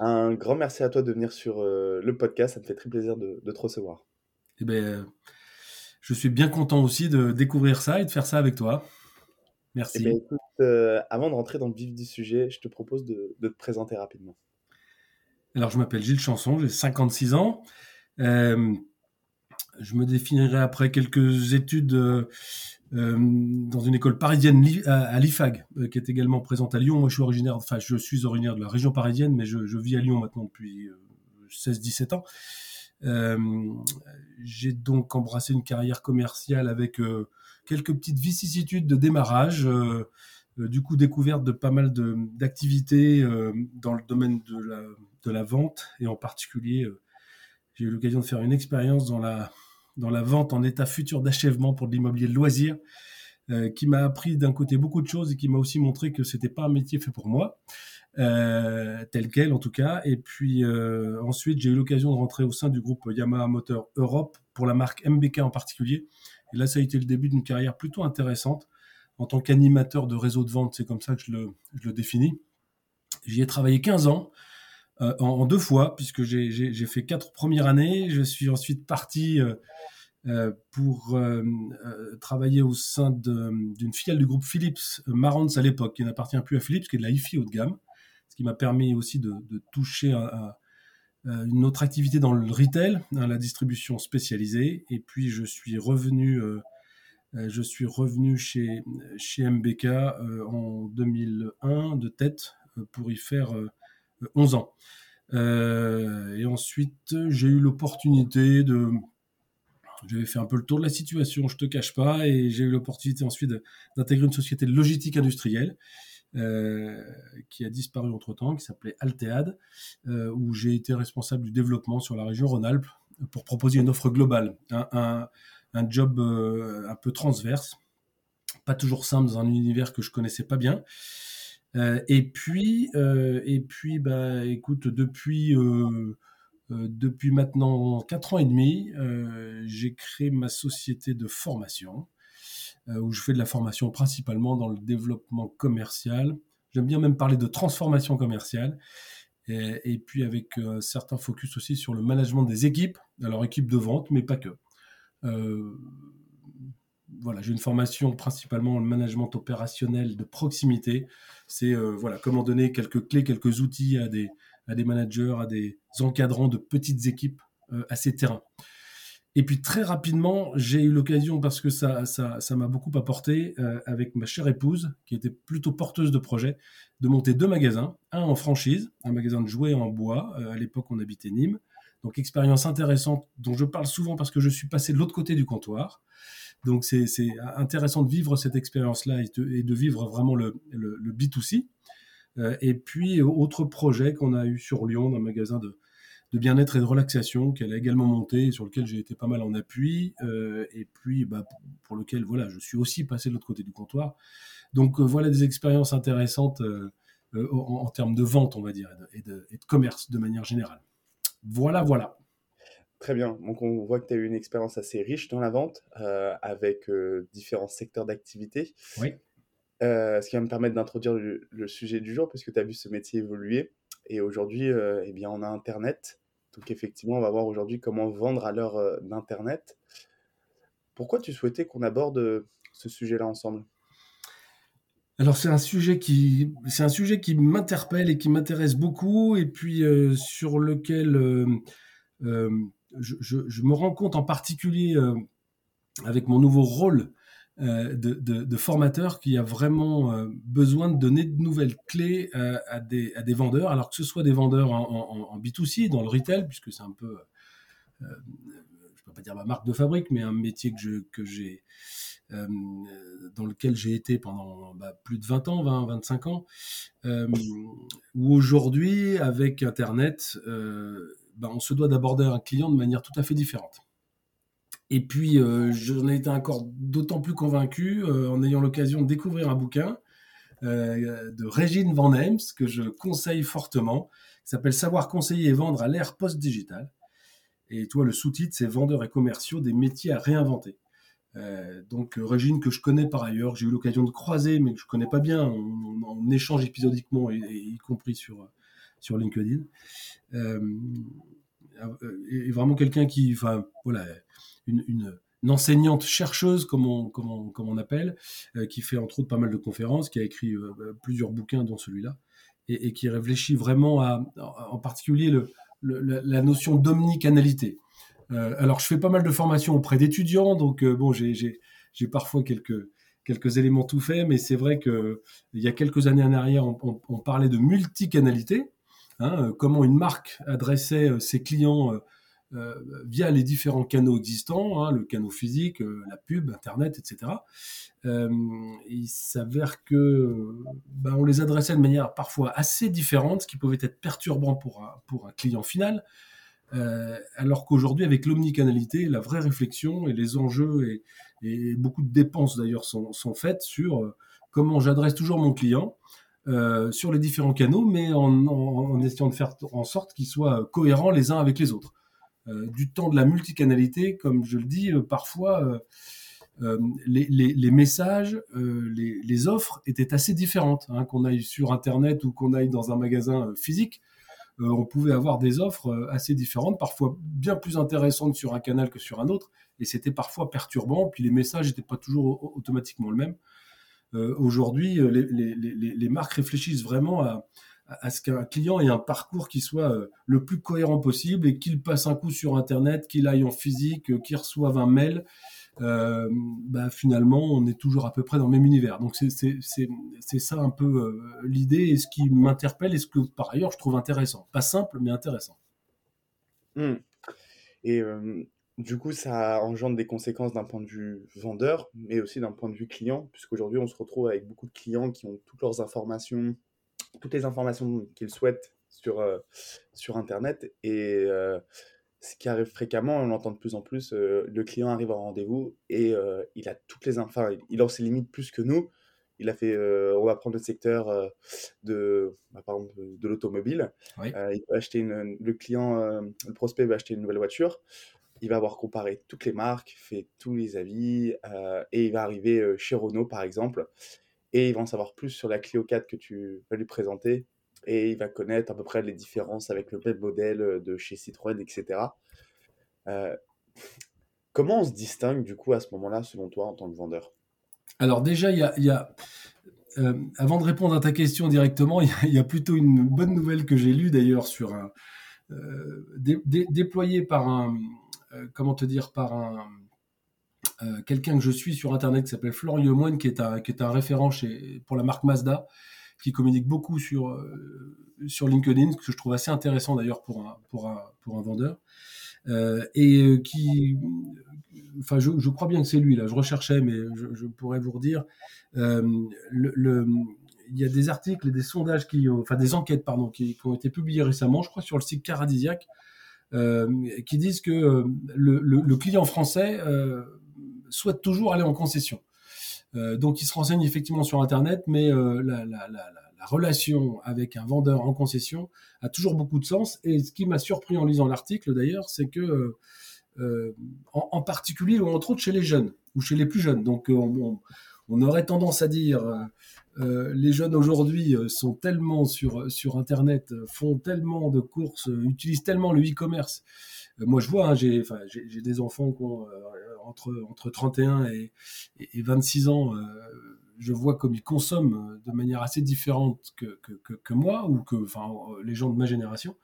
Un grand merci à toi de venir sur euh, le podcast. Ça me fait très plaisir de, te recevoir. Eh ben, je suis bien content aussi de découvrir ça et de faire ça avec toi. Merci. Eh ben, euh, avant de rentrer dans le vif du sujet, je te propose de, te présenter rapidement. Alors, je m'appelle Gilles Chanson, j'ai 56 ans. Euh, je me définirai après quelques études dans une école parisienne à, l'IFAG, qui est également présente à Lyon. Moi, je suis originaire, enfin, je suis originaire de la région parisienne, mais je, vis à Lyon maintenant depuis 16-17 ans. J'ai donc embrassé une carrière commerciale avec quelques petites vicissitudes de démarrage. du coup, découverte de pas mal d'activités dans le domaine de la vente et en particulier j'ai eu l'occasion de faire une expérience dans la, dans la vente en état futur d'achèvement pour de l'immobilier de loisir, euh, qui m'a appris d'un côté beaucoup de choses et qui m'a aussi montré que c'était pas un métier fait pour moi, euh, tel quel en tout cas. Et puis euh, ensuite, j'ai eu l'occasion de rentrer au sein du groupe Yamaha Motor Europe pour la marque MBK en particulier. Et là, ça a été le début d'une carrière plutôt intéressante en tant qu'animateur de réseau de vente. C'est comme ça que je le, je définis. J'y ai travaillé 15 ans. En, deux fois, puisque j'ai fait quatre premières années. Je suis ensuite parti pour travailler au sein d'une filiale du groupe Philips Marantz à l'époque, qui n'appartient plus à Philips, qui est de la hi-fi haut de gamme, ce qui m'a permis aussi de, toucher à, une autre activité dans le retail, hein, la distribution spécialisée. Et puis je suis revenu, je suis revenu chez, chez MBK en 2001 de tête pour y faire 11 ans. Euh, et ensuite, j'ai eu l'opportunité de. J'avais fait un peu le tour de la situation, je te cache pas, et j'ai eu l'opportunité ensuite d'intégrer une société de logistique industrielle euh, qui a disparu entre temps, qui s'appelait Altead, euh, où j'ai été responsable du développement sur la région Rhône-Alpes pour proposer une offre globale, un, job un peu transverse, pas toujours simple dans un univers que je connaissais pas bien. Euh, et puis, euh, et puis, bah, écoute, depuis euh, depuis maintenant 4 ans et demi, j'ai créé ma société de formation, où je fais de la formation principalement dans le développement commercial. J'aime bien même parler de transformation commerciale. Et, puis avec un certain focus aussi sur le management des équipes, alors équipes de vente, mais pas que voilà, j'ai une formation principalement en management opérationnel de proximité. C'est euh, voilà, comment donner quelques clés, quelques outils à des, à des managers, à des encadrants de petites équipes euh, à ces terrains. Et puis très rapidement, j'ai eu l'occasion, parce que ça ça, ça m'a beaucoup apporté, euh, avec ma chère épouse, qui était plutôt porteuse de projet, de monter deux magasins, un en franchise, un magasin de jouets en bois, à l'époque on habitait Nîmes, donc expérience intéressante dont je parle souvent parce que je suis passé de l'autre côté du comptoir. Donc c'est intéressant de vivre cette expérience-là et, de vivre vraiment le, le, B2C. Euh, et puis autre projet qu'on a eu sur Lyon, un magasin de, de bien-être et de relaxation qu'elle a également monté, sur lequel j'ai été pas mal en appui, euh, et puis bah, pour lequel voilà, je suis aussi passé de l'autre côté du comptoir. Donc euh, voilà des expériences intéressantes en, termes de vente, on va dire, et de, et de commerce de manière générale. Voilà, voilà. Très bien. Donc, on voit que tu as eu une expérience assez riche dans la vente avec différents secteurs d'activité. Oui. Euh, ce qui va me permettre d'introduire le, sujet du jour, puisque tu as vu ce métier évoluer. Et aujourd'hui, eh bien, on a Internet. Donc, effectivement, on va voir aujourd'hui comment vendre à l'heure d'Internet. Pourquoi tu souhaitais qu'on aborde ce sujet-là ensemble? Alors c'est un sujet qui c'est un sujet qui m'interpelle et qui m'intéresse beaucoup et puis sur lequel je, me rends compte en particulier euh, avec mon nouveau rôle euh, de, formateur qu'il y a vraiment euh, besoin de donner de nouvelles clés à, des, vendeurs, alors que ce soit des vendeurs en, B2C, dans le retail, puisque c'est un peu, je ne peux pas dire ma marque de fabrique, mais un métier que j'ai dans lequel j'ai été pendant bah, plus de 20 ans, 20, 25 ans, où aujourd'hui, avec Internet, ben, on se doit d'aborder un client de manière tout à fait différente. Et puis, euh, j'en ai été encore d'autant plus convaincu euh, en ayant l'occasion de découvrir un bouquin euh, de Régine Van Heems, que je conseille fortement, qui s'appelle Savoir conseiller et vendre à l'ère post-digitale. Et toi, le sous-titre, c'est Vendeurs et commerciaux, des métiers à réinventer. donc Régine que je connais par ailleurs, j'ai eu l'occasion de croiser, mais que je connais pas bien. On, échange épisodiquement, y compris sur sur LinkedIn. Est vraiment quelqu'un qui, enfin voilà, une, enseignante chercheuse, comme on, appelle, qui fait entre autres pas mal de conférences, qui a écrit plusieurs bouquins, dont celui-là, et, qui réfléchit vraiment à, en particulier, le, la, notion d'omnicanalité. Euh, alors, je fais pas mal de formations auprès d'étudiants, donc euh, bon, j'ai parfois quelques, quelques éléments tout faits, mais c'est vrai que il y a quelques années en arrière, on, parlait de multicanalité, hein, comment une marque adressait euh, ses clients euh, via les différents canaux existants, hein, le canot physique, euh, la pub, Internet, etc. Euh, il s'avère que ben, on les adressait de manière parfois assez différente, ce qui pouvait être perturbant pour un, client final. alors qu'aujourd'hui, avec l'omnicanalité, la vraie réflexion et les enjeux et, beaucoup de dépenses d'ailleurs sont, faites sur comment j'adresse toujours mon client sur les différents canaux, mais en, essayant de faire en sorte qu'ils soient cohérents les uns avec les autres. Euh, du temps de la multicanalité, comme je le dis, euh, parfois euh, les, messages, les, offres étaient assez différentes. Hein, qu'on aille sur Internet ou qu'on aille dans un magasin physique, on pouvait avoir des offres assez différentes, parfois bien plus intéressantes sur un canal que sur un autre, et c'était parfois perturbant. Puis les messages n'étaient pas toujours automatiquement le même. Aujourd'hui, les, marques réfléchissent vraiment à, ce qu'un client ait un parcours qui soit euh, le plus cohérent possible et qu'il passe un coup sur Internet, qu'il aille en physique, euh, qu'il reçoive un mail. Euh, bah, finalement, on est toujours à peu près dans le même univers. Donc c'est ça un peu l'idée et ce qui m'interpelle et ce que par ailleurs je trouve intéressant. Pas simple, mais intéressant. Mmh. Et du coup, ça engendre des conséquences d'un point de vue vendeur, mais aussi d'un point de vue client, puisqu'aujourd'hui on se retrouve avec beaucoup de clients qui ont toutes leurs informations toutes les informations qu'ils souhaitent sur, euh, sur Internet. Et euh, ce qui arrive fréquemment, on l'entend de plus en plus, euh, le client arrive en rendez-vous et il a toutes les infos, il a ses limites plus que nous. Il a fait, on va prendre le secteur de, bah, par exemple, de l'automobile. il peut acheter une, le client, le prospect va acheter une nouvelle voiture. Il va avoir comparé toutes les marques, fait tous les avis, et il va arriver chez Renault, par exemple et il va en savoir plus sur la Clio 4 que tu vas lui présenter et il va connaître à peu près les différences avec le même modèle euh, de chez Citroën, etc. Euh, comment on se distingue du coup à ce moment-là, selon toi, en tant que vendeur? Alors déjà, il y a, euh, avant de répondre à ta question directement, il y, a plutôt une bonne nouvelle que j'ai lue d'ailleurs sur un déployé par un, comment te dire, par un euh, quelqu'un que je suis sur Internet qui s'appelle Florian Moine, qui est un, qui est un référent chez, pour la marque Mazda, qui communique beaucoup sur, euh, sur LinkedIn, que je trouve assez intéressant d'ailleurs pour un, pour un, pour un vendeur. Euh, et qui, enfin, je, crois bien que c'est lui là. Je recherchais, mais je, pourrais vous redire. le, il y a des articles et des sondages qui, enfin des enquêtes pardon, qui, qui, ont été publiées récemment, je crois sur le site Caradisiac, qui disent que le, le, client français souhaite toujours aller en concession. Euh, donc, il se renseigne effectivement sur Internet, mais euh, la, relation avec un vendeur en concession a toujours beaucoup de sens. Et ce qui m'a surpris en lisant l'article, d'ailleurs, c'est que, euh, en, particulier, ou entre autres chez les jeunes, ou chez les plus jeunes, donc on, aurait tendance à dire, les jeunes aujourd'hui sont tellement sur, sur Internet, font tellement de courses, utilisent tellement le e-commerce. moi, je vois, hein, j'ai des enfants qui ont entre, entre 31 et, et 26 ans, euh, je vois comme ils consomment de manière assez différente que, moi ou que enfin, les gens de ma génération.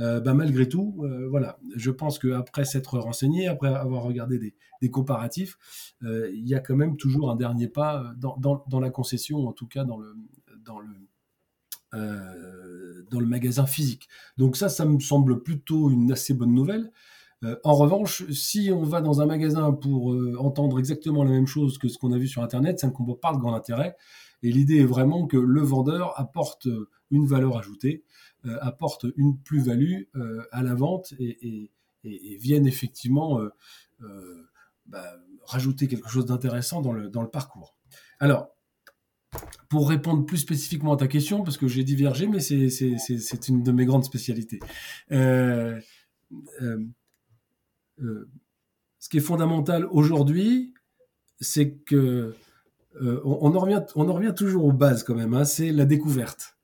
Euh, bah, malgré tout, euh, voilà, je pense qu'après s'être renseigné, après avoir regardé des, comparatifs, il y a quand même toujours un dernier pas dans, la concession, en tout cas dans le magasin physique. Donc ça, ça me semble plutôt une assez bonne nouvelle. Euh, en revanche, si on va dans un magasin pour euh, entendre exactement la même chose que ce qu'on a vu sur Internet, ça ne comporte pas de grand intérêt. Et l'idée est vraiment que le vendeur apporte euh, une valeur ajoutée, apporte une plus-value à la vente et, vienne effectivement bah, rajouter quelque chose d'intéressant dans le, parcours. Alors, pour répondre plus spécifiquement à ta question, parce que j'ai divergé, mais c'est une de mes grandes spécialités. Ce qui est fondamental aujourd'hui, c'est que euh, on, en revient, on en revient toujours aux bases quand même. Hein, c'est la découverte.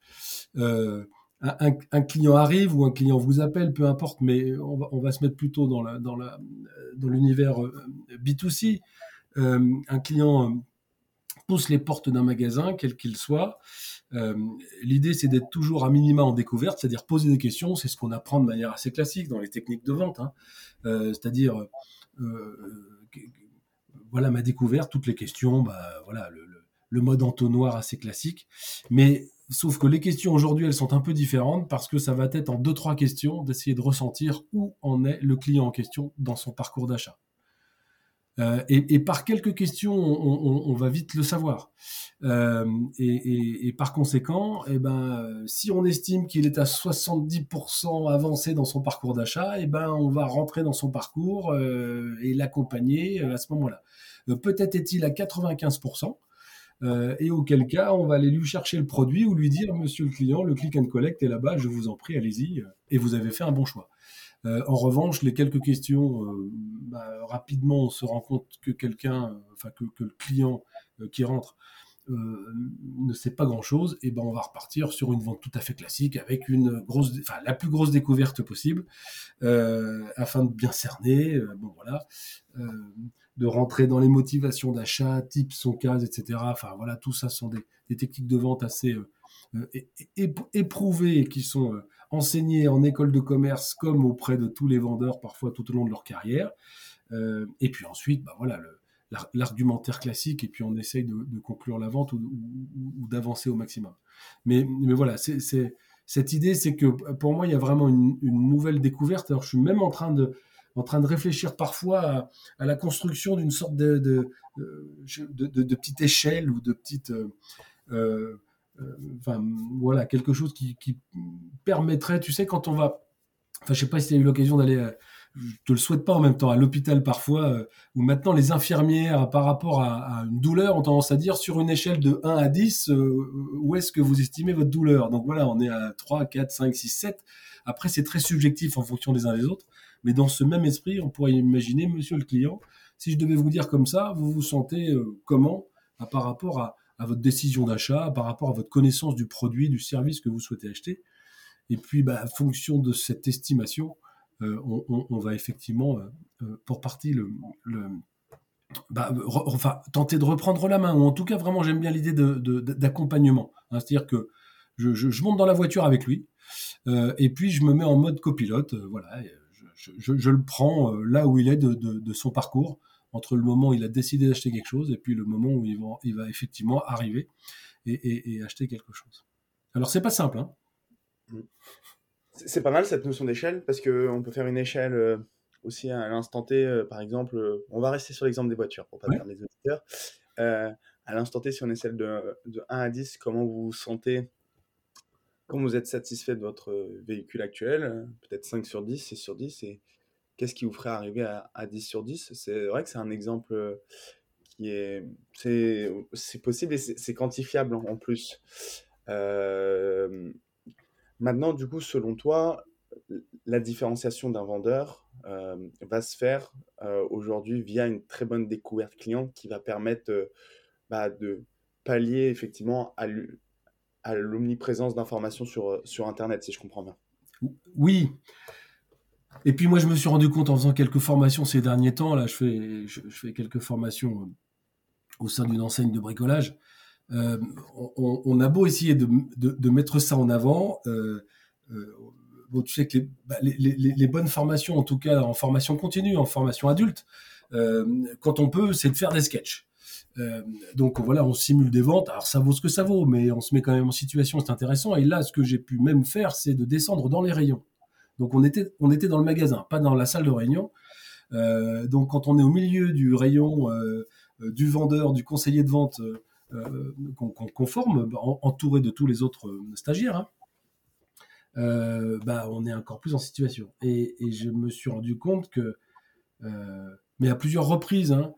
Euh, un, client arrive ou un client vous appelle, peu importe, mais on va, se mettre plutôt dans l'univers B2C. un client pousse les portes d'un magasin, quel qu'il soit. L'idée, c'est d'être toujours à minima en découverte, c'est-à-dire poser des questions. C'est ce qu'on apprend de manière assez classique dans les techniques de vente. Hein. c'est-à-dire, voilà ma découverte, toutes les questions, bah, voilà, le, le, mode entonnoir assez classique. Mais sauf que les questions aujourd'hui, elles sont un peu différentes parce que ça va être en deux, trois questions d'essayer de ressentir où en est le client en question dans son parcours d'achat. Euh, et, par quelques questions, on, va vite le savoir. Euh, et, par conséquent, eh ben, si on estime qu'il est à 70% avancé dans son parcours d'achat, eh ben, on va rentrer dans son parcours euh, et l'accompagner à ce moment-là. Peut-être est-il à 95%. et auquel cas, on va aller lui chercher le produit ou lui dire, monsieur le client, le click and collect est là-bas, je vous en prie, allez-y, et vous avez fait un bon choix. Euh, en revanche, les quelques questions, euh, bah, rapidement, on se rend compte que quelqu'un, enfin que, le client euh, qui rentre ne sait pas grand-chose, et ben on va repartir sur une vente tout à fait classique avec une grosse, enfin la plus grosse découverte possible, afin de bien cerner, bon voilà, de rentrer dans les motivations d'achat, type son cas, etc. Enfin voilà, tout ça sont des, techniques de vente assez éprouvées qui sont enseigner en école de commerce comme auprès de tous les vendeurs, parfois tout au long de leur carrière. Euh, et puis ensuite, bah voilà, l'argumentaire classique, et puis on essaye de, conclure la vente ou, d'avancer au maximum. Mais, mais voilà, c'est, cette idée, c'est que pour moi, il y a vraiment une, nouvelle découverte. Alors, je suis même en train de, en train de réfléchir parfois à, la construction d'une sorte de, de, de, petite échelle ou de petite. Euh, euh, enfin voilà quelque chose qui, permettrait tu sais quand on va enfin je sais pas si tu as eu l'occasion d'aller euh, je te le souhaite pas en même temps à l'hôpital parfois euh, où maintenant les infirmières par rapport à, une douleur ont tendance à dire sur une échelle de 1 à 10 où est-ce que vous estimez votre douleur? Donc voilà on est à 3 4 5 6 7 après c'est très subjectif en fonction des uns des autres. Mais dans ce même esprit on pourrait imaginer monsieur le client si je devais vous dire comme ça vous vous sentez comment par rapport à à votre décision d'achat, par rapport à votre connaissance du produit, du service que vous souhaitez acheter. Et puis, bah, en fonction de cette estimation, euh, on, va effectivement, euh, euh, pour partie, le, bah, enfin, tenter de reprendre la main, ou en tout cas, vraiment, j'aime bien l'idée d'accompagnement. De, hein. C'est-à-dire que je, monte dans la voiture avec lui, et puis je me mets en mode copilote, voilà, je, le prends là où il est de son parcours, entre le moment où il a décidé d'acheter quelque chose et puis le moment où il va, il va effectivement arriver et, acheter quelque chose. Alors c'est pas simple. Hein mm. c'est pas mal cette notion d'échelle parce qu'on peut faire une échelle euh, aussi à l'instant T. Euh, par exemple, euh, on va rester sur l'exemple des voitures pour pas perdre les auditeurs. à l'instant T, si on essaie de, de 1 à 10, comment vous vous sentez? Quand vous êtes satisfait de votre véhicule actuel? Peut-être 5 sur 10, 6 sur 10 et qu'est-ce qui vous ferait arriver à, 10 sur 10 C'est vrai que c'est un exemple euh, qui est. C'est possible et c'est quantifiable en, plus. Maintenant, du coup, selon toi, la différenciation d'un vendeur va se faire aujourd'hui via une très bonne découverte client qui va permettre bah, de pallier effectivement à l'omniprésence d'informations sur, sur Internet, si je comprends bien. Oui, et puis moi, je me suis rendu compte en faisant quelques formations ces derniers temps, là, je fais, je, fais quelques formations euh, au sein d'une enseigne de bricolage. Euh, on, a beau essayer de, de, mettre ça en avant. Euh, bon, tu sais que bah, les, les, les, bonnes formations, en tout cas en formation continue, en formation adulte, quand on peut, c'est de faire des sketchs. donc voilà, on simule des ventes. Alors ça vaut ce que ça vaut, mais on se met quand même en situation, c'est intéressant. Et là, ce que j'ai pu même faire, c'est de descendre dans les rayons. Donc on était, dans le magasin, pas dans la salle de réunion. Euh, donc quand on est au milieu du rayon euh, euh, du vendeur, du conseiller de vente qu'on forme, bah, entouré de tous les autres stagiaires, hein, bah, on est encore plus en situation. Et, je me suis rendu compte que, mais à plusieurs reprises, hein,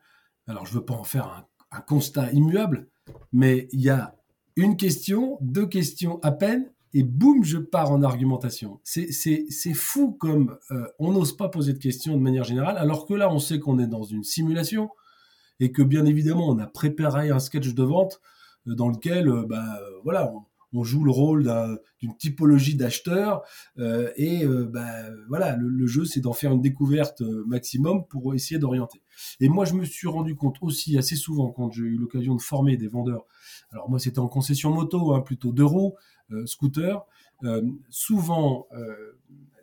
alors je veux pas en faire un constat immuable, mais il y a une question, deux questions à peine, et boum, je pars en argumentation. C'est fou comme euh, on n'ose pas poser de questions de manière générale, alors que là, on sait qu'on est dans une simulation et que bien évidemment on a préparé un sketch de vente dans lequel, bah, voilà, on joue le rôle d'une typologie d'acheteur euh, et euh, bah, voilà le, jeu c'est d'en faire une découverte euh, maximum pour essayer d'orienter et moi je me suis rendu compte aussi assez souvent quand j'ai eu l'occasion de former des vendeurs alors moi c'était en concession moto hein, plutôt deux roues scooter souvent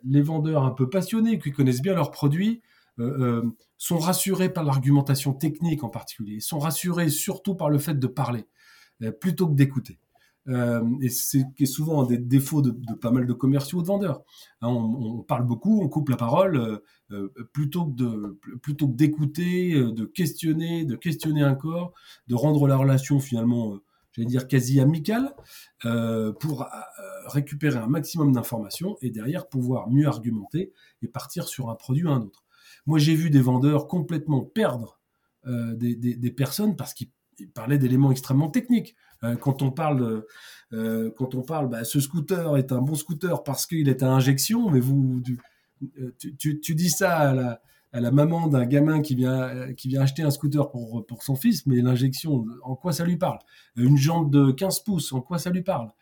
les vendeurs un peu passionnés qui connaissent bien leurs produits sont rassurés par l'argumentation technique en particulier sont rassurés surtout par le fait de parler plutôt que d'écouter euh, et c'est souvent un des défauts de, pas mal de commerciaux ou de vendeurs. Hein, on, parle beaucoup, on coupe la parole, euh, euh, plutôt que plutôt que d'écouter, de questionner, de questionner encore, de rendre la relation finalement, j'allais dire quasi amicale, pour récupérer un maximum d'informations et derrière pouvoir mieux argumenter et partir sur un produit ou un autre. Moi, j'ai vu des vendeurs complètement perdre des, des personnes parce qu'ils parlaient d'éléments extrêmement techniques. Euh, quand on parle, euh, quand on parle, bah, ce scooter est un bon scooter parce qu'il est à injection, mais vous, tu, tu, dis ça à la, à la maman d'un gamin qui vient, qui vient acheter un scooter pour, pour son fils, mais l'injection, en quoi ça lui parle? Une jambe de 15 pouces, en quoi ça lui parle?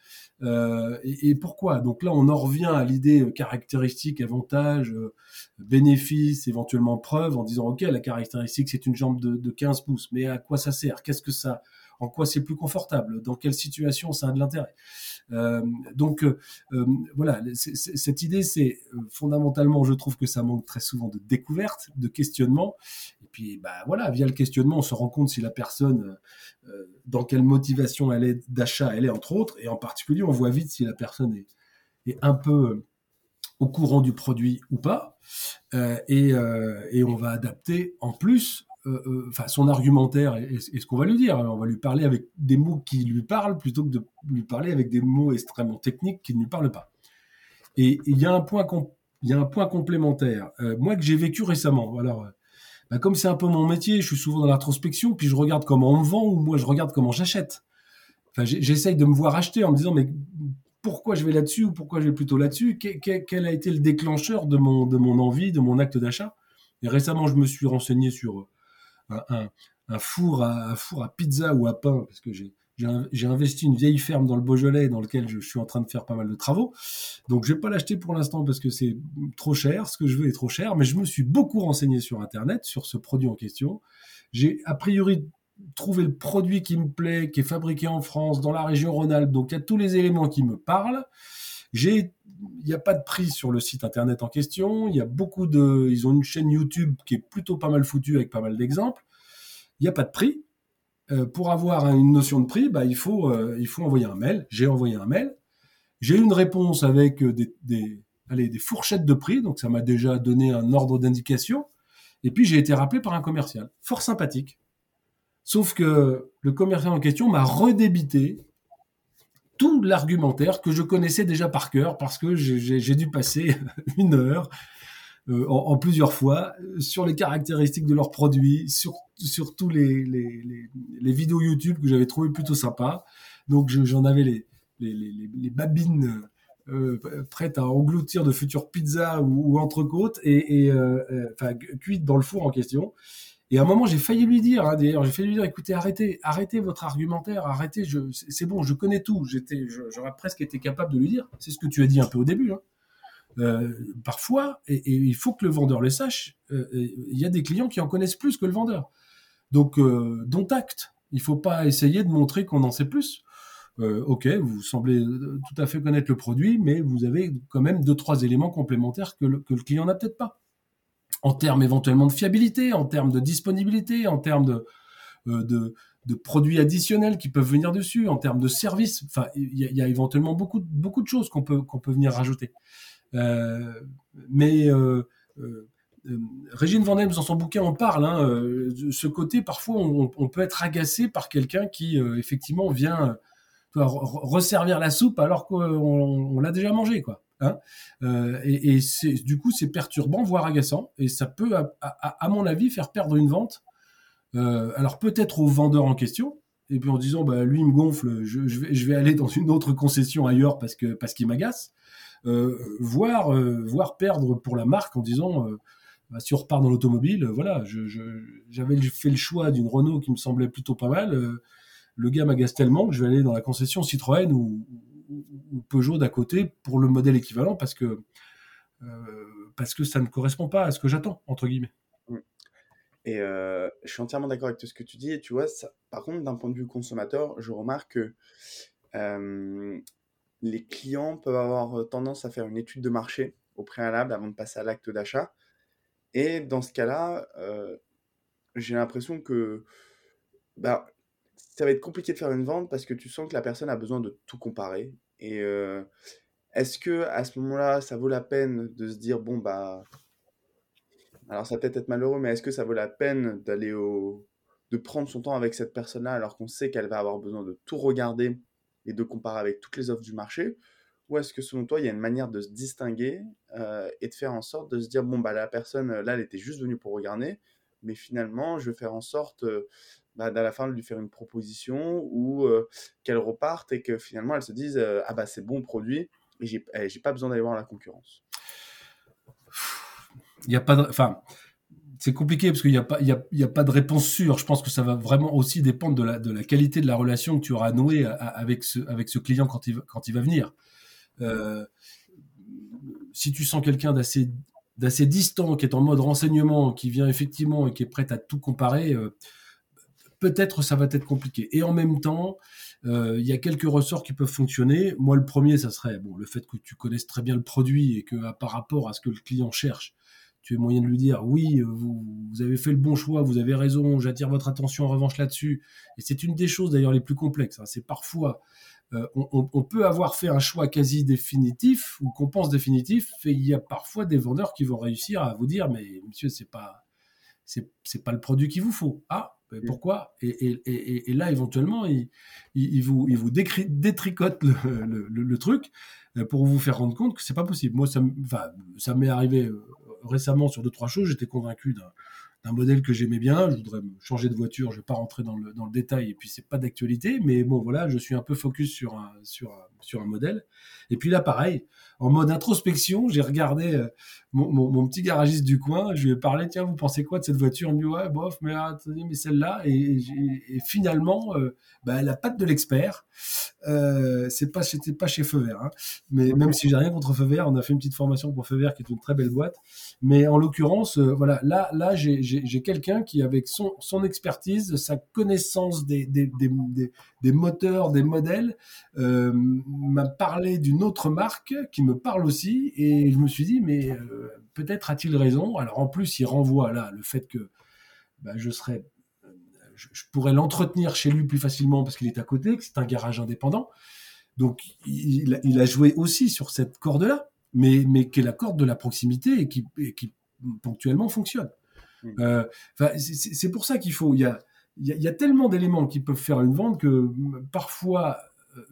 Euh, et, pourquoi? Donc là, on en revient à l'idée caractéristique, avantage, bénéfice, éventuellement preuve, en disant, OK, la caractéristique, c'est une jambe de, de 15 pouces, mais à quoi ça sert? Qu'est-ce que ça en quoi c'est plus confortable, dans quelle situation ça a de l'intérêt? Euh, donc euh, euh, voilà, cette idée, c'est fondamentalement, je trouve que ça manque très souvent de découverte, de questionnement. Et puis, bah voilà, via le questionnement, on se rend compte si la personne, dans quelle motivation elle est d'achat, elle est entre autres, et en particulier, on voit vite si la personne est, un peu au courant du produit ou pas, et, et, on va adapter en plus enfin son argumentaire et, ce qu'on va lui dire. on va lui parler avec des mots qui lui parlent plutôt que de lui parler avec des mots extrêmement techniques qui ne lui parlent pas. Et il y a un point, il y a un point complémentaire. Euh, moi que j'ai vécu récemment. Alors, bah, comme c'est un peu mon métier, je suis souvent dans l'introspection, puis je regarde comment on me vend ou moi je regarde comment j'achète. Enfin, j'essaye de me voir acheter en me disant mais pourquoi je vais là-dessus ou pourquoi je vais plutôt là-dessus? Quel, a été le déclencheur de mon, de mon envie, de mon acte d'achat? Et récemment, je me suis renseigné sur un, four à, four à pizza ou à pain, parce que j'ai investi une vieille ferme dans le Beaujolais dans lequel je, suis en train de faire pas mal de travaux. Donc je vais pas l'acheter pour l'instant parce que c'est trop cher, ce que je veux est trop cher, mais je me suis beaucoup renseigné sur internet sur ce produit en question. J'ai a priori trouvé le produit qui me plaît, qui est fabriqué en France, dans la région Rhône-Alpes, donc il y a tous les éléments qui me parlent. J'ai il n'y a pas de prix sur le site internet en question. Il y a beaucoup de, ils ont une chaîne YouTube qui est plutôt pas mal foutue avec pas mal d'exemples. Il n'y a pas de prix. Euh, pour avoir une notion de prix, bah, il faut, euh, il faut envoyer un mail. J'ai envoyé un mail. J'ai eu une réponse avec des, des, allez, des fourchettes de prix, donc ça m'a déjà donné un ordre d'indication. Et puis j'ai été rappelé par un commercial, fort sympathique. Sauf que le commercial en question m'a redébité tout l'argumentaire que je connaissais déjà par cœur parce que j'ai dû passer une heure euh, en, plusieurs fois sur les caractéristiques de leurs produits, sur, sur tous les, les, vidéos YouTube que j'avais trouvé plutôt sympas. Donc j'en avais les, les, babines euh, prêtes à engloutir de futures pizzas ou, ou entrecôtes et, et euh, enfin cuites dans le four en question. Et à un moment, j'ai failli lui dire, hein, d'ailleurs, j'ai failli lui dire, écoutez, arrêtez, arrêtez votre argumentaire, arrêtez, c'est bon, je connais tout. J'étais, j'aurais presque été capable de lui dire. C'est ce que tu as dit un peu au début. Hein. Euh, parfois, et, il faut que le vendeur le sache, euh, il y a des clients qui en connaissent plus que le vendeur. Donc, euh, dont acte. Il faut pas essayer de montrer qu'on en sait plus. ok, vous semblez tout à fait connaître le produit, mais vous avez quand même deux trois éléments complémentaires que le client n'a peut-être pas en termes éventuellement de fiabilité, en termes de disponibilité, en termes de, euh, de, de, produits additionnels qui peuvent venir dessus, en termes de services. Enfin, il y, y, a éventuellement beaucoup, beaucoup de choses qu'on peut, qu'on peut venir rajouter. Euh, mais euh, euh, euh Régine Vandem, dans son bouquin, on parle. Hein, ce côté, parfois, on, on, peut être agacé par quelqu'un qui, effectivement, vient resservir la soupe alors qu'on on, l'a déjà mangé, quoi. Hein euh, et, du coup, c'est perturbant, voire agaçant, et ça peut, à, mon avis, faire perdre une vente. Euh, alors peut-être au vendeur en question, et puis en disant, bah, lui, il me gonfle, je, vais, aller dans une autre concession ailleurs parce qu'il m'agace, euh, voire, voire perdre pour la marque en disant, bah, si on repart dans l'automobile, voilà, j'avais fait le choix d'une Renault qui me semblait plutôt pas mal. le gars m'agace tellement que je vais aller dans la concession Citroën ou, Peugeot d'à côté pour le modèle équivalent parce que parce que ça ne correspond pas à ce que j'attends entre guillemets. Mmh. Et je suis entièrement d'accord avec tout ce que tu dis. Tu vois, par contre, d'un point de vue consommateur, je remarque que les clients peuvent avoir tendance à faire une étude de marché au préalable avant de passer à l'acte d'achat. Et dans ce cas-là, j'ai l'impression que bah, ça va être compliqué de faire une vente parce que tu sens que la personne a besoin de tout comparer. Et est-ce que à ce moment-là, ça vaut la peine de se dire bon bah alors ça peut-être être malheureux, mais est-ce que ça vaut la peine d'aller au de prendre son temps avec cette personne-là alors qu'on sait qu'elle va avoir besoin de tout regarder et de comparer avec toutes les offres du marché? Ou est-ce que selon toi, il y a une manière de se distinguer euh, et de faire en sorte de se dire, bon, bah, la personne, là, elle était juste venue pour regarder, mais finalement, je vais faire en sorte, euh, bah, à la fin, de lui faire une proposition ou euh, qu'elle reparte et que finalement, elle se dise, ah bah, c'est bon produit et j'ai eh, pas besoin d'aller voir la concurrence. Il a pas de... Enfin, c'est compliqué parce qu'il n'y a, pas, y a, pas de réponse sûre. Je pense que ça va vraiment aussi dépendre de la, de la qualité de la relation que tu auras nouée avec ce, avec ce client quand il, quand il va venir. Euh, si tu sens quelqu'un d'assez distant, qui est en mode renseignement, qui vient effectivement et qui est prêt à tout comparer, euh, peut-être ça va être compliqué. Et en même temps, euh, il y a quelques ressorts qui peuvent fonctionner. Moi, le premier, ça serait bon, le fait que tu connaisses très bien le produit et que par rapport à ce que le client cherche, tu as moyen de lui dire oui, euh, vous, avez fait le bon choix, vous avez raison, j'attire votre attention en revanche là-dessus. Et c'est une des choses d'ailleurs les plus complexes. Hein. C'est parfois, euh, on, peut avoir fait un choix quasi définitif ou qu'on pense définitif, et il y a parfois des vendeurs qui vont réussir à vous dire mais monsieur, c'est pas, c'est pas le produit qu'il vous faut. Ah, pourquoi? Et, là, éventuellement, il, vous, il vous détricote le, le, truc euh, pour vous faire rendre compte que c'est pas possible. Moi, ça, ça m'est arrivé récemment sur deux, trois choses, j'étais convaincu d'un modèle que j'aimais bien. Je voudrais changer de voiture. Je ne vais pas rentrer dans le, dans le détail et puis c'est pas d'actualité. Mais bon, voilà, je suis un peu focus sur un, sur, sur un modèle. Et puis là, pareil, en mode introspection, j'ai regardé euh, mon, petit garagiste du coin, je lui ai parlé, tiens, vous pensez quoi de cette voiture? Il me dit, ouais, bof, mais attendez, mais celle-là. Et, finalement, euh, bah, elle a pas de l'expert. Euh, c'est pas, c'était pas chez Feu Vert. Hein. Mais même si j'ai rien contre Feu Vert, on a fait une petite formation pour Feu Vert qui est une très belle boîte. Mais en l'occurrence, voilà, là, là, j'ai quelqu'un qui, avec son, son expertise, sa connaissance des, des, des, des moteurs, des modèles, m'a parlé d'une autre marque qui me parle aussi, et je me suis dit, mais euh, peut-être a-t-il raison. Alors en plus, il renvoie là le fait que bah, je serais, je, pourrais l'entretenir chez lui plus facilement parce qu'il est à côté, que c'est un garage indépendant. Donc il, a joué aussi sur cette corde-là, mais, mais qui est la corde de la proximité et qui, qui ponctuellement fonctionne. Mmh. Euh, c'est pour ça qu'il faut. Il y a, il y a tellement d'éléments qui peuvent faire une vente que parfois euh,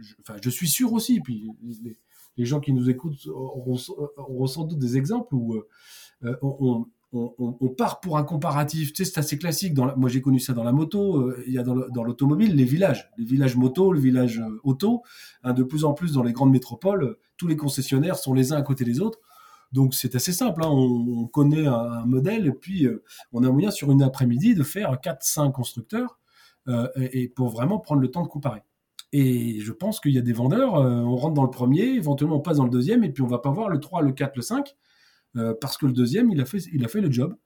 je, enfin, je suis sûr aussi, puis les, gens qui nous écoutent auront, sans doute des exemples où euh, on, part pour un comparatif. Tu sais, c'est assez classique. Moi, j'ai connu ça dans la moto. Euh, il y a dans l'automobile les villages, les villages moto, le village auto. Hein, de plus en plus dans les grandes métropoles, tous les concessionnaires sont les uns à côté des autres. Donc c'est assez simple, hein. on, connaît un, modèle et puis on a moyen sur une après-midi de faire 4-5 constructeurs et, pour vraiment prendre le temps de comparer. Et je pense qu'il y a des vendeurs, euh, on rentre dans le premier, éventuellement on passe dans le deuxième, et puis on va pas voir le 3, le 4, le 5, euh, parce que le deuxième, il a fait, il a fait le job.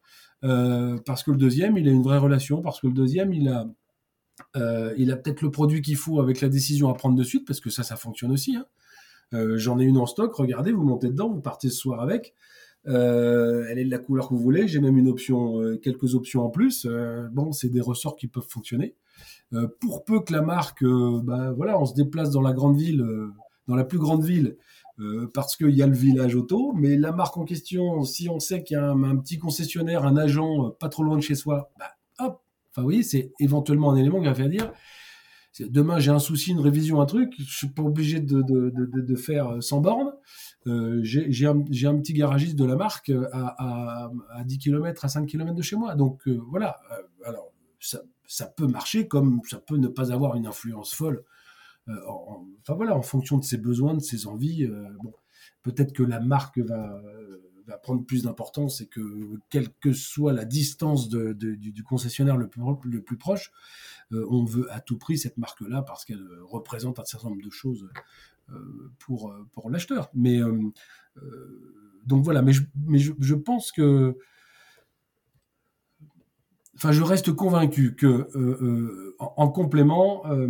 Euh, parce que le deuxième, il a une vraie relation, parce que le deuxième, il a, il a peut-être le produit qu'il faut avec la décision à prendre de suite, parce que ça, ça fonctionne aussi. Hein. J'en ai une en stock, regardez, vous montez dedans, vous partez ce soir avec. elle est de la couleur que vous voulez. J'ai même une option, quelques options en plus. bon, c'est des ressorts qui peuvent fonctionner. Euh, pour peu que la marque, euh, bah, voilà, on se déplace dans la grande ville, euh, dans la plus grande ville, parce qu'il y a le village auto, mais la marque en question, si on sait qu'il y a un, petit concessionnaire, un agent pas trop loin de chez soi, bah, hop, enfin oui, c'est éventuellement un élément qui va faire dire, demain j'ai un souci, une révision, un truc, je suis pas obligé de, faire 100 bornes. Euh, j'ai un, petit garagiste de la marque à 10 km, à 5 km de chez moi. Donc voilà, alors ça, ça peut marcher comme ça peut ne pas avoir une influence folle. Euh, enfin voilà, en fonction de ses besoins, de ses envies. Euh, bon, peut-être que la marque va, va prendre plus d'importance et que quelle que soit la distance du, concessionnaire le plus, le plus proche, on veut à tout prix cette marque-là parce qu'elle représente un certain nombre de choses pour, pour l'acheteur. Mais donc voilà, mais je, mais je pense que enfin, je reste convaincu que euh, euh, en, complément, euh,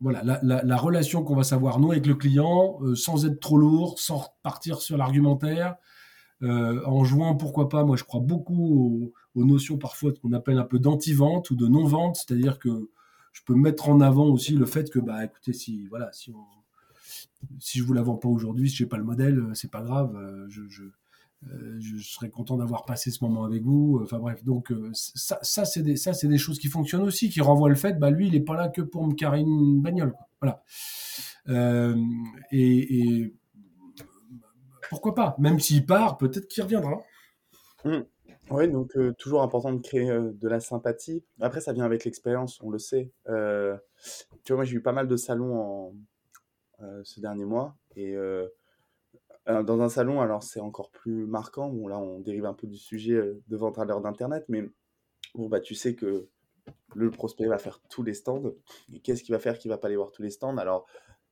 voilà, la, relation qu'on va savoir nous avec le client, sans être trop lourd, sans partir sur l'argumentaire, en jouant, pourquoi pas, moi je crois beaucoup aux, notions parfois qu'on appelle un peu d'anti-vente ou de non-vente, c'est-à-dire que je peux mettre en avant aussi le fait que, bah, écoutez, si voilà, si on, je vous la vends pas aujourd'hui, si j'ai pas le modèle, c'est pas grave, je, je serais content d'avoir passé ce moment avec vous. Enfin bref, donc euh, ça, ça c'est des, ça c'est des choses qui fonctionnent aussi, qui renvoient le fait, bah lui, il est pas là que pour me carrer une bagnole. Voilà. Euh, et, pourquoi pas? Même s'il part, peut-être qu'il reviendra. Mmh. Oui, donc toujours important de créer de la sympathie. Après, ça vient avec l'expérience, on le sait. tu vois, moi, j'ai eu pas mal de salons en, ce dernier mois et euh, dans un salon, alors c'est encore plus marquant. Bon, là, on dérive un peu du sujet euh, de vente à l'heure d'Internet, mais bon, bah, tu sais que le prospect va faire tous les stands. Qu'est-ce qu'il va faire qu'il va pas aller voir tous les stands? Alors,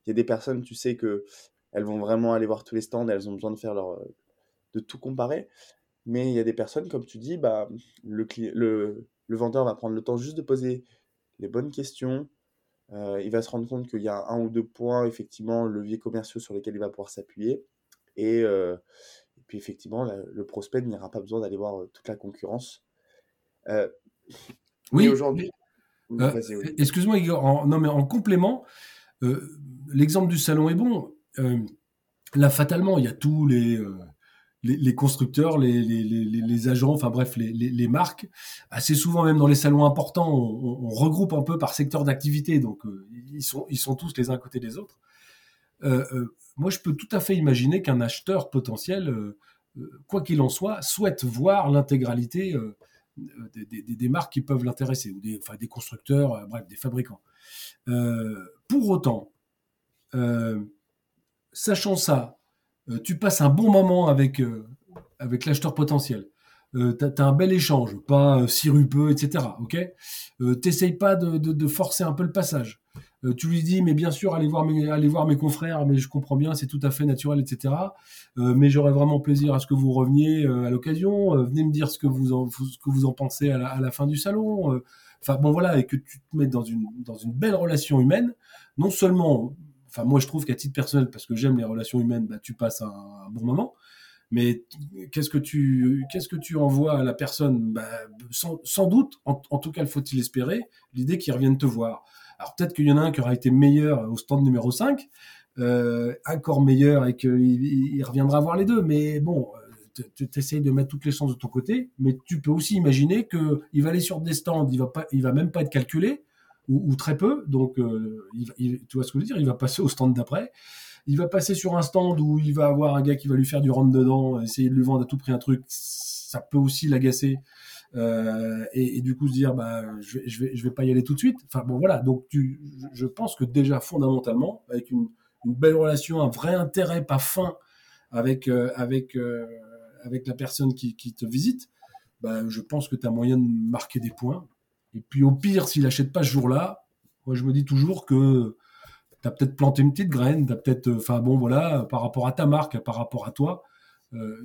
il y a des personnes, tu sais que elles vont vraiment aller voir tous les stands, elles ont besoin de faire leur, de tout comparer. Mais il y a des personnes, comme tu dis, bah, le, le, le vendeur va prendre le temps juste de poser les bonnes questions. Euh, il va se rendre compte qu'il y a un ou deux points, effectivement, leviers commerciaux sur lesquels il va pouvoir s'appuyer. Et, puis effectivement, le prospect n'ira pas besoin d'aller voir toute la concurrence. oui, aujourd'hui. Excuse-moi, Igor. non, mais en complément, l'exemple du salon est bon. là, fatalement, il y a tous les, les, constructeurs, les, les, agents, enfin bref, les, marques. Assez souvent, même dans les salons importants, on, regroupe un peu par secteur d'activité. Donc, ils, sont, ils sont tous les uns à côté des autres moi, je peux tout à fait imaginer qu'un acheteur potentiel, euh, euh, quoi qu'il en soit, souhaite voir l'intégralité euh, des, marques qui peuvent l'intéresser, ou des, enfin, des constructeurs, bref, des fabricants. pour autant, sachant ça, tu passes un bon moment avec, avec l'acheteur potentiel. tu as, un bel échange, pas sirupeux, etc. Ok? T'essayes pas de, forcer un peu le passage. Euh, tu lui dis, mais bien sûr, allez voir mes, allez voir mes confrères, mais je comprends bien, c'est tout à fait naturel, etc. Euh, mais j'aurais vraiment plaisir à ce que vous reveniez euh, à l'occasion. venez me dire ce que vous en, ce que vous en pensez à la, fin du salon. Enfin bon voilà, et que tu te mettes dans une, dans une belle relation humaine. Non seulement, enfin moi je trouve qu'à titre personnel, parce que j'aime les relations humaines, bah, tu passes un, bon moment. Mais qu'est-ce que tu qu'est-ce que tu envoies à la personne? Bah, sans, doute, en, en, tout cas, faut-il espérer, l'idée qu'il revienne te voir. Alors peut-être qu'il y en a un qui aura été meilleur au stand numéro 5, euh, encore meilleur et qu'il il reviendra voir les deux. Mais bon, euh, tu essayes de mettre toutes les chances de ton côté, mais tu peux aussi imaginer qu'il va aller sur des stands, il va pas, il va même pas être calculé ou, très peu. Donc, euh, tu vois ce que je veux dire? Il va passer au stand d'après. Il va passer sur un stand où il va avoir un gars qui va lui faire du rentre dedans, essayer de lui vendre à tout prix un truc. Ça peut aussi l'agacer. Euh, et, du coup se dire bah je je vais je vais pas y aller tout de suite. Enfin bon voilà donc je pense que déjà fondamentalement avec une, belle relation, un vrai intérêt pas fin avec euh, avec euh, avec la personne qui, te visite, bah, je pense que tu as moyen de marquer des points. Et puis au pire s'il achète pas ce jour-là, moi je me dis toujours que tu as peut-être planté une petite graine, tu peut-être enfin bon voilà par rapport à ta marque, par rapport à toi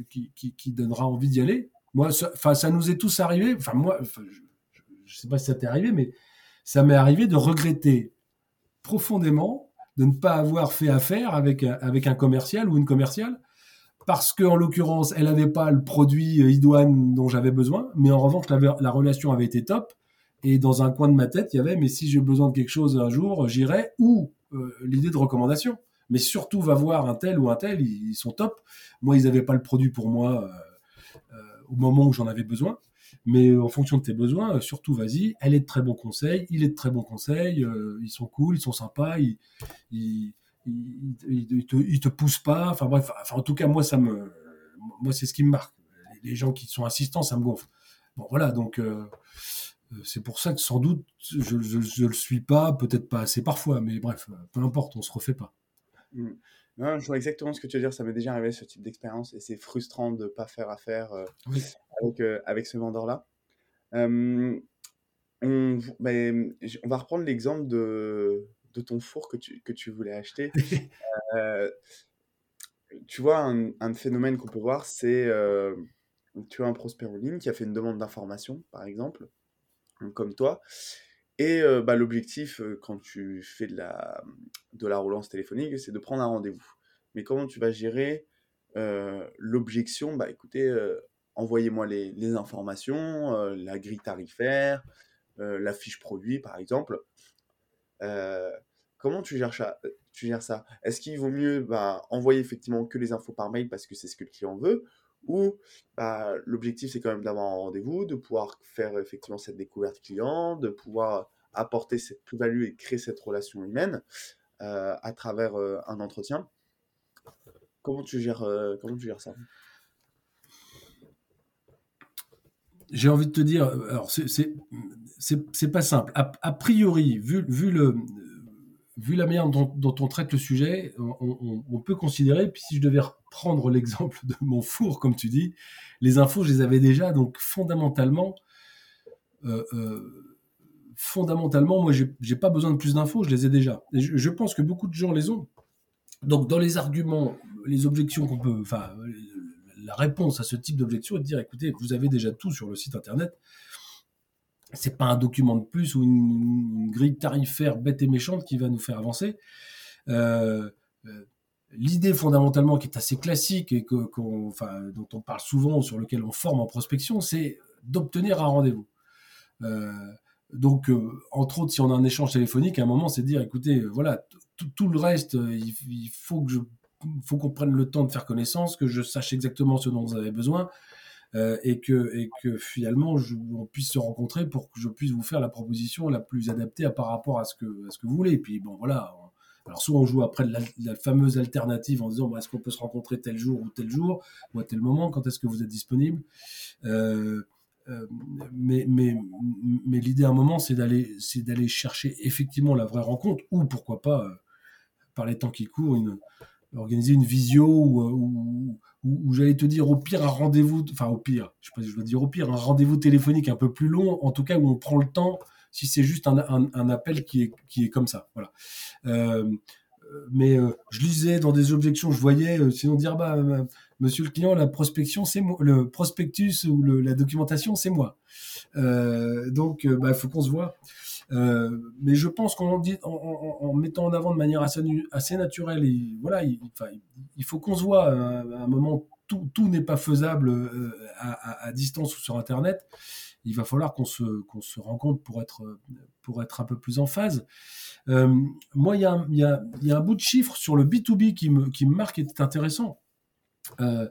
qui donnera envie d'y aller. Moi, ça, ça nous est tous arrivé. Enfin, moi, je, ne sais pas si ça t'est arrivé, mais ça m'est arrivé de regretter profondément de ne pas avoir fait affaire avec, avec un commercial ou une commerciale parce qu'en l'occurrence, elle n'avait pas le produit idoine dont j'avais besoin, mais en revanche, la, la, relation avait été top. Et dans un coin de ma tête, il y avait, mais si j'ai besoin de quelque chose un jour, j'irai, ou euh, l'idée de recommandation. Mais surtout, va voir un tel ou un tel, ils, sont top. Moi, ils n'avaient pas le produit pour moi. Euh, au moment où j'en avais besoin. Mais en fonction de tes besoins, euh, surtout vas-y. Elle est de très bons conseils, il est de très bons conseils. Euh, ils sont cool, ils sont sympas, ils, ils, ils, te, poussent pas. Enfin bref, enfin, en tout cas moi ça me, moi c'est ce qui me marque. Les gens qui sont assistants, ça me gonfle. Bon voilà, donc euh, c'est pour ça que sans doute je, ne le suis pas, peut-être pas assez parfois, mais bref, peu importe, on se refait pas. Mmh. Non, je vois exactement ce que tu veux dire. Ça m'est déjà arrivé ce type d'expérience et c'est frustrant de ne pas faire affaire euh, avec, euh, avec ce vendeur-là. on, on va reprendre l'exemple de, de ton four que tu, que tu voulais acheter. Euh, tu vois, un, un phénomène qu'on peut voir, c'est tu as un prospect en ligne qui a fait une demande d'information, par exemple, comme toi. Et bah, l'objectif, quand tu fais de la, de la relance téléphonique, c'est de prendre un rendez-vous. Mais comment tu vas gérer l'objection? Bah écoutez, envoyez-moi les, les, informations, la grille tarifaire, la fiche produit, par exemple. comment tu gères ça, tu gères ça? Est-ce qu'il vaut mieux bah, envoyer effectivement que les infos par mail parce que c'est ce que le client veut ou bah, l'objectif c'est quand même d'avoir un rendez-vous, de pouvoir faire effectivement cette découverte client, de pouvoir apporter cette plus-value et créer cette relation humaine euh, à travers euh, un entretien. Comment tu gères, euh, comment tu gères ça? J'ai envie de te dire, alors c'est pas simple. A, a priori, vu, vu le, vu la manière dont, on traite le sujet, on, peut considérer, puis si je devais reprendre l'exemple de mon four, comme tu dis, les infos, je les avais déjà, donc fondamentalement, euh, euh, fondamentalement, moi, j'ai pas besoin de plus d'infos, je les ai déjà. je, pense que beaucoup de gens les ont. Donc, dans les arguments, les objections qu'on peut, enfin, la réponse à ce type d'objection est de dire, écoutez, vous avez déjà tout sur le site internet, c'est pas un document de plus ou une, grille tarifaire bête et méchante qui va nous faire avancer. Euh, euh, l'idée fondamentalement qui est assez classique et que, enfin, dont on parle souvent, sur lequel on forme en prospection, c'est d'obtenir un rendez-vous. Euh, donc, entre autres, si on a un échange téléphonique, à un moment, c'est dire, écoutez, voilà, tout le reste, il, faut que faut qu'on prenne le temps de faire connaissance, que je sache exactement ce dont vous avez besoin, euh, et, que, et que finalement on puisse se rencontrer pour que je puisse vous faire la proposition la plus adaptée à, par rapport à ce que, ce que vous voulez. Et puis bon voilà, alors soit on joue après la, fameuse alternative en disant bah, est-ce qu'on peut se rencontrer tel jour ou tel jour ou à tel moment, quand est-ce que vous êtes disponible? Euh, euh, mais, mais, mais l'idée à un moment, c'est d'aller, c'est d'aller chercher effectivement la vraie rencontre, ou pourquoi pas, par les temps qui courent, organiser une visio ou, ou, j'allais te dire au pire un rendez-vous, enfin au pire, je sais pas si je dois dire au pire, un rendez-vous téléphonique un peu plus long, en tout cas où on prend le temps, si c'est juste un, appel qui est, qui est comme ça. Voilà. Euh, mais euh, je lisais dans des objections, je voyais euh, sinon dire bah monsieur le client, la prospection c'est moi, le prospectus ou la documentation c'est moi. donc bah il faut qu'on se voit. Euh, mais je pense qu'en en, mettant en avant de manière assez, naturelle, voilà, il, faut qu'on se voit à, un moment. Tout, tout n'est pas faisable euh, à, distance ou sur Internet. Il va falloir qu'on se, qu'on se rencontre pour être, pour être un peu plus en phase. Euh, moi, il y, a, y, un bout de chiffre sur le B2B qui me, qui me marque et est intéressant. Euh,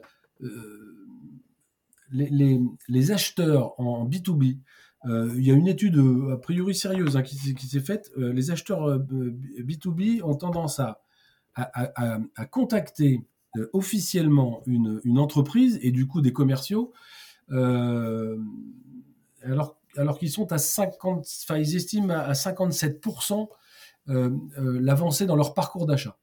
les, les, acheteurs en B2B euh, il y a une étude euh, a priori sérieuse hein, qui, s'est faite. Euh, les acheteurs B2B ont tendance à, contacter officiellement une, entreprise et du coup des commerciaux, alors, alors qu'ils sont à 50, enfin ils estiment à 57% l'avancée dans leur parcours d'achat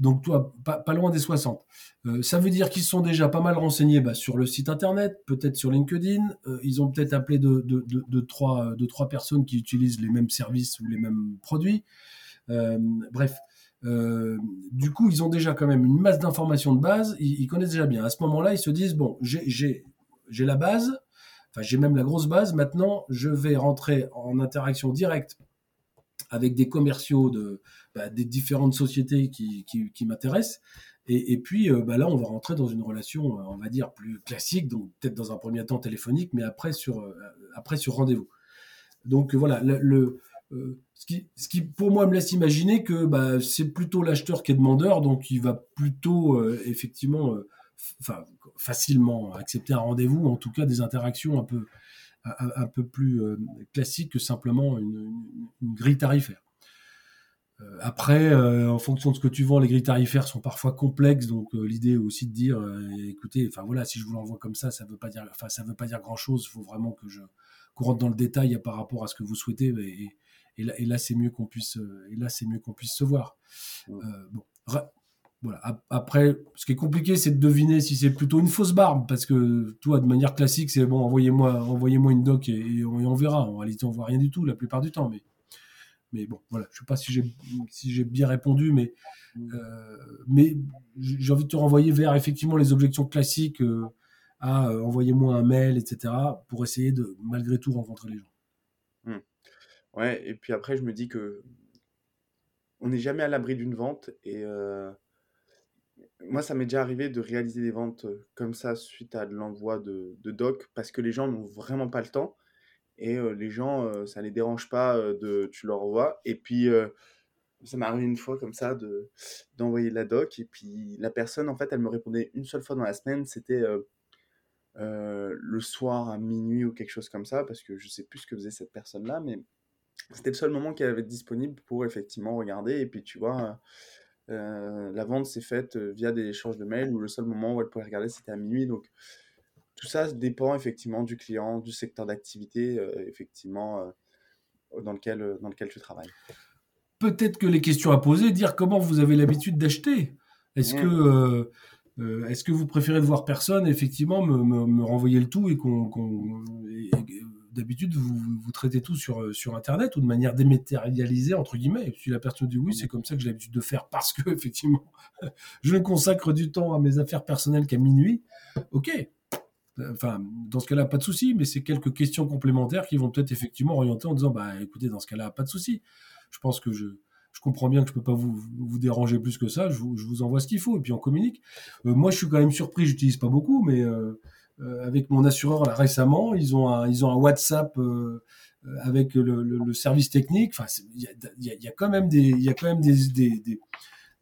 donc toi, pas, loin des 60. Euh, ça veut dire qu'ils sont déjà pas mal renseignés bah, sur le site internet, peut-être sur LinkedIn. Euh, ils ont peut-être appelé de, de, trois, personnes qui utilisent les mêmes services ou les mêmes produits. Euh, bref, du coup, ils ont déjà quand même une masse d'informations de base. Ils, connaissent déjà bien. À ce moment-là, ils se disent bon, j'ai la base, enfin j'ai même la grosse base. Maintenant, je vais rentrer en interaction directe avec des commerciaux de, bah, des différentes sociétés qui, qui, m'intéressent. Et, puis euh, bah, là, on va rentrer dans une relation, on va dire, plus classique, donc peut-être dans un premier temps téléphonique, mais après sur, euh, après sur rendez-vous. Donc voilà, le, euh, ce, qui, ce qui pour moi me laisse imaginer que bah, c'est plutôt l'acheteur qui est demandeur, donc il va plutôt effectivement enfin, facilement accepter un rendez-vous, en tout cas des interactions un peu, un, peu plus classiques que simplement une grille tarifaire. Euh, après, euh, en fonction de ce que tu vends, les grilles tarifaires sont parfois complexes, donc euh, l'idée est aussi de dire, écoutez, enfin voilà, si je vous l'envoie comme ça, ça veut pas dire, enfin ça veut pas dire grand chose. Il faut vraiment que je qu'on rentre dans le détail par rapport à ce que vous souhaitez, et, là, c'est mieux qu'on puisse, et là c'est mieux qu'on puisse se voir. bon, voilà. Après, ce qui est compliqué, c'est de deviner si c'est plutôt une fausse barbe, parce que toi, de manière classique, c'est bon, envoyez-moi, envoyez-moi une doc et, on, verra. En réalité, on voit rien du tout la plupart du temps, mais mais bon, voilà. Je sais pas si j'ai si j'ai bien répondu, mais euh, mais j'ai envie de te renvoyer vers effectivement les objections classiques euh, à euh, envoyez-moi un mail, etc., pour essayer de malgré tout rencontrer les gens. Mmh. Ouais, et puis après, je me dis que on n'est jamais à l'abri d'une vente et moi, ça m'est déjà arrivé de réaliser des ventes comme ça suite à de l'envoi de, de doc parce que les gens n'ont vraiment pas le temps et les gens, ça les dérange pas de tu leur envoies. Et puis, ça m'est arrivé une fois comme ça de d'envoyer la doc et puis la personne, en fait, elle me répondait une seule fois dans la semaine, c'était le soir à minuit ou quelque chose comme ça parce que je sais plus ce que faisait cette personne-là, mais c'était le seul moment qu'elle avait disponible pour effectivement regarder. Et puis, tu vois, euh, la vente s'est faite euh, via des échanges de mails où le seul moment où elle pouvait regarder c'était à minuit. Donc tout ça dépend effectivement du client, du secteur d'activité euh, effectivement dans, lequel, dans lequel tu travailles. Peut-être que les questions à poser, dire comment vous avez l'habitude d'acheter. Est-ce mmh. que est-ce que vous préférez de voir personne, effectivement, me, renvoyer le tout et qu'on d'habitude, vous, vous, traitez tout sur, euh, sur Internet ou de manière dématérialisée, entre guillemets. Si la personne dit oui, c'est comme ça que j'ai l'habitude de faire parce que, effectivement, je ne consacre du temps à mes affaires personnelles qu'à minuit. OK. Enfin, dans ce cas-là, pas de souci, mais c'est quelques questions complémentaires qui vont peut-être effectivement orienter en disant, bah, écoutez, dans ce cas-là, pas de souci. Je pense que je, je comprends bien que je peux pas vous, vous déranger plus que ça. Je vous, je vous envoie ce qu'il faut et puis on communique. Euh, moi, je suis quand même surpris. J'utilise pas beaucoup, mais euh, avec mon assureur là, récemment. Ils ont un, ils ont un WhatsApp euh, avec le, service technique. Enfin, il y a, quand même des, il y a quand même des, des, des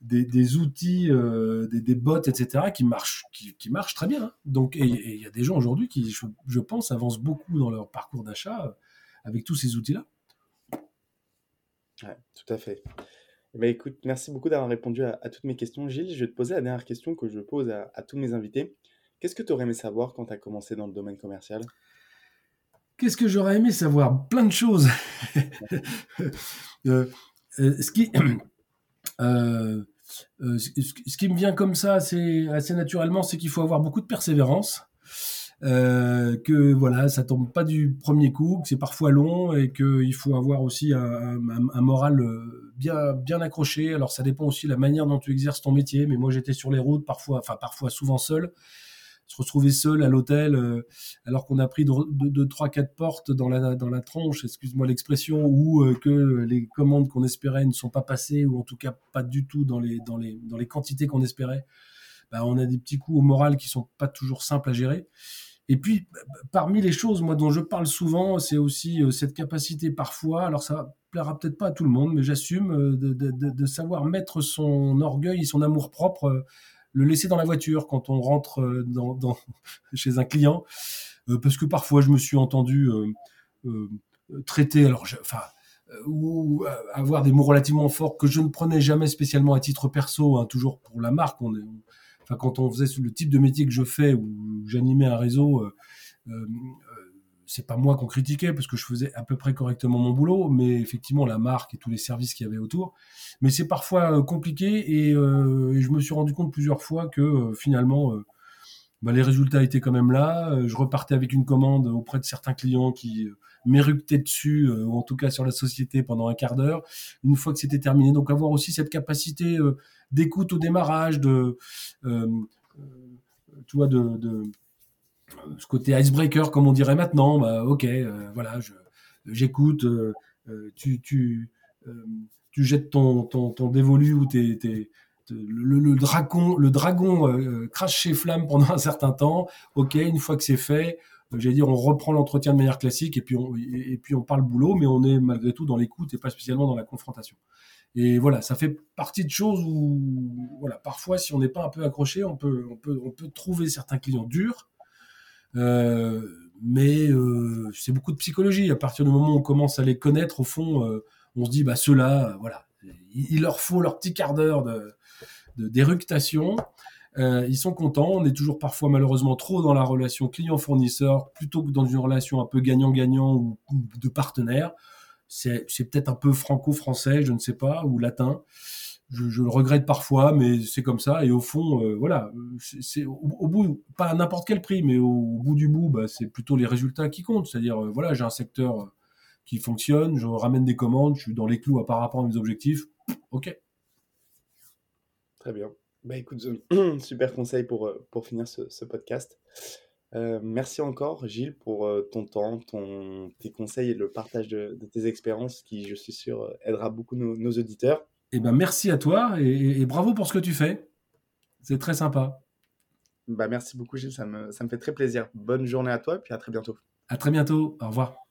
des, outils, euh, des, des, bots, etc., qui marchent, qui, qui marchent très bien. Hein. Donc, et il y a des gens aujourd'hui qui, je, pense, avancent beaucoup dans leur parcours d'achat avec tous ces outils-là. Ouais, tout à fait. Eh ben, écoute, merci beaucoup d'avoir répondu à, toutes mes questions. Gilles, je vais te poser la dernière question que je pose à tous mes invités. Qu'est-ce que tu aurais aimé savoir quand tu as commencé dans le domaine commercial? Qu'est-ce que j'aurais aimé savoir? Plein de choses. Euh, euh, ce, qui, euh, ce qui me vient comme ça assez, assez naturellement, c'est qu'il faut avoir beaucoup de persévérance. que voilà, ça tombe pas du premier coup, que c'est parfois long et qu'il faut avoir aussi un, un, moral bien bien accroché. Alors ça dépend aussi de la manière dont tu exerces ton métier. Mais moi j'étais sur les routes parfois, enfin parfois souvent seul se retrouver seul à l'hôtel euh, alors qu'on a pris deux, trois, quatre portes dans la dans la tronche, excuse-moi l'expression, ou euh, que les commandes qu'on espérait ne sont pas passées ou en tout cas pas du tout dans les dans les dans les quantités qu'on espérait. Bah, on a des petits coups au moral qui sont pas toujours simples à gérer. Et puis, parmi les choses, moi, dont je parle souvent, c'est aussi euh, cette capacité parfois, alors ça plaira peut-être pas à tout le monde, mais j'assume de, de, de, savoir mettre son orgueil et son amour propre le laisser dans la voiture quand on rentre euh, chez un client, euh, parce que parfois je me suis entendu euh, traiter, alors, enfin, ou avoir des mots relativement forts que je ne prenais jamais spécialement à titre perso, hein, toujours pour la marque. Quand on faisait le type de métier que je fais, où j'animais un réseau, c'est pas moi qu'on critiquait parce que je faisais à peu près correctement mon boulot, mais effectivement la marque et tous les services qu'il y avait autour. Mais c'est parfois euh, compliqué euh, et, je me suis rendu compte plusieurs fois que euh, finalement bah, les résultats étaient quand même là. Je repartais avec une commande auprès de certains clients qui m'éructaient dessus, ou en tout cas sur la société pendant un quart d'heure. Une fois que c'était terminé, donc avoir aussi cette capacité d'écoute au démarrage, de tu vois, de ce côté icebreaker, comme on dirait maintenant. Bah, ok, euh, voilà, j'écoute, euh, euh, tu, tu, tu jettes ton, ton, ton dévolu ou le, dragon, le dragon crache ses flammes pendant un certain temps. Ok, une fois que c'est fait, j'allais dire, on reprend l'entretien de manière classique et puis on, parle boulot, mais on est malgré tout dans l'écoute et pas spécialement dans la confrontation. Et voilà, ça fait partie de choses où, voilà, parfois, si on n'est pas un peu accroché, on peut, on peut, trouver certains clients durs, mais euh, c'est beaucoup de psychologie. À partir du moment où on commence à les connaître, au fond, euh, on se dit, bah ceux-là, voilà, il, leur faut leur petit quart d'heure de d'éructation. ils sont contents. On est toujours parfois malheureusement trop dans la relation client-fournisseur plutôt que dans une relation un peu gagnant-gagnant ou, de partenaire. C'est peut-être un peu franco-français, je ne sais pas, ou latin. Je, le regrette parfois, mais c'est comme ça. Et au fond, euh, voilà, c'est au, bout, pas à n'importe quel prix, mais au, bout du bout, bah, c'est plutôt les résultats qui comptent. C'est-à-dire, euh, voilà, j'ai un secteur qui fonctionne, je ramène des commandes, je suis dans les clous à par rapport à mes objectifs. Ok. Très bien. Bah écoute, super conseil pour, pour finir ce, podcast. merci encore, Gilles, pour ton temps, ton, tes conseils et le partage de, tes expériences qui, je suis sûr, aidera beaucoup nos auditeurs. Eh ben, merci à toi et, bravo pour ce que tu fais. C'est très sympa. Bah, merci beaucoup, Gilles. Ça me, ça me fait très plaisir. Bonne journée à toi et puis à très bientôt. À très bientôt. Au revoir.